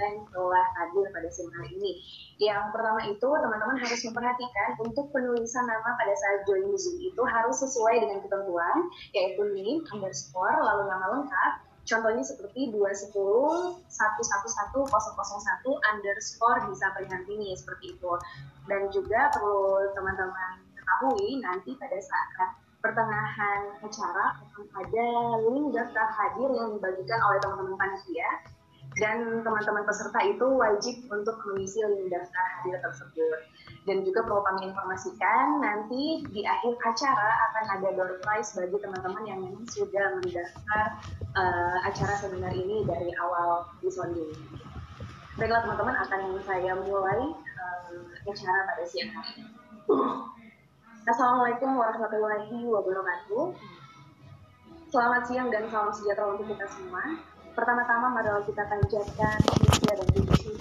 yang telah hadir pada seminar ini. Yang pertama itu teman-teman harus memperhatikan untuk penulisan nama pada saat join Zoom itu harus sesuai dengan ketentuan yaitu name underscore lalu nama lengkap Contohnya seperti 210 111 001 underscore bisa tinggi seperti itu. Dan juga perlu teman-teman ketahui nanti pada saat pertengahan acara akan ada link daftar hadir yang dibagikan oleh teman-teman panitia dan teman-teman peserta itu wajib untuk mengisi link daftar hadir tersebut. Dan juga perlu kami informasikan nanti di akhir acara akan ada door prize bagi teman-teman yang memang sudah mendaftar uh, acara seminar ini dari awal di Sonding. Baiklah teman-teman akan saya mulai uh, acara pada siang hari. Assalamualaikum warahmatullahi wabarakatuh. Selamat siang dan salam sejahtera untuk kita semua. Pertama-tama marilah kita panjatkan puja dan puji.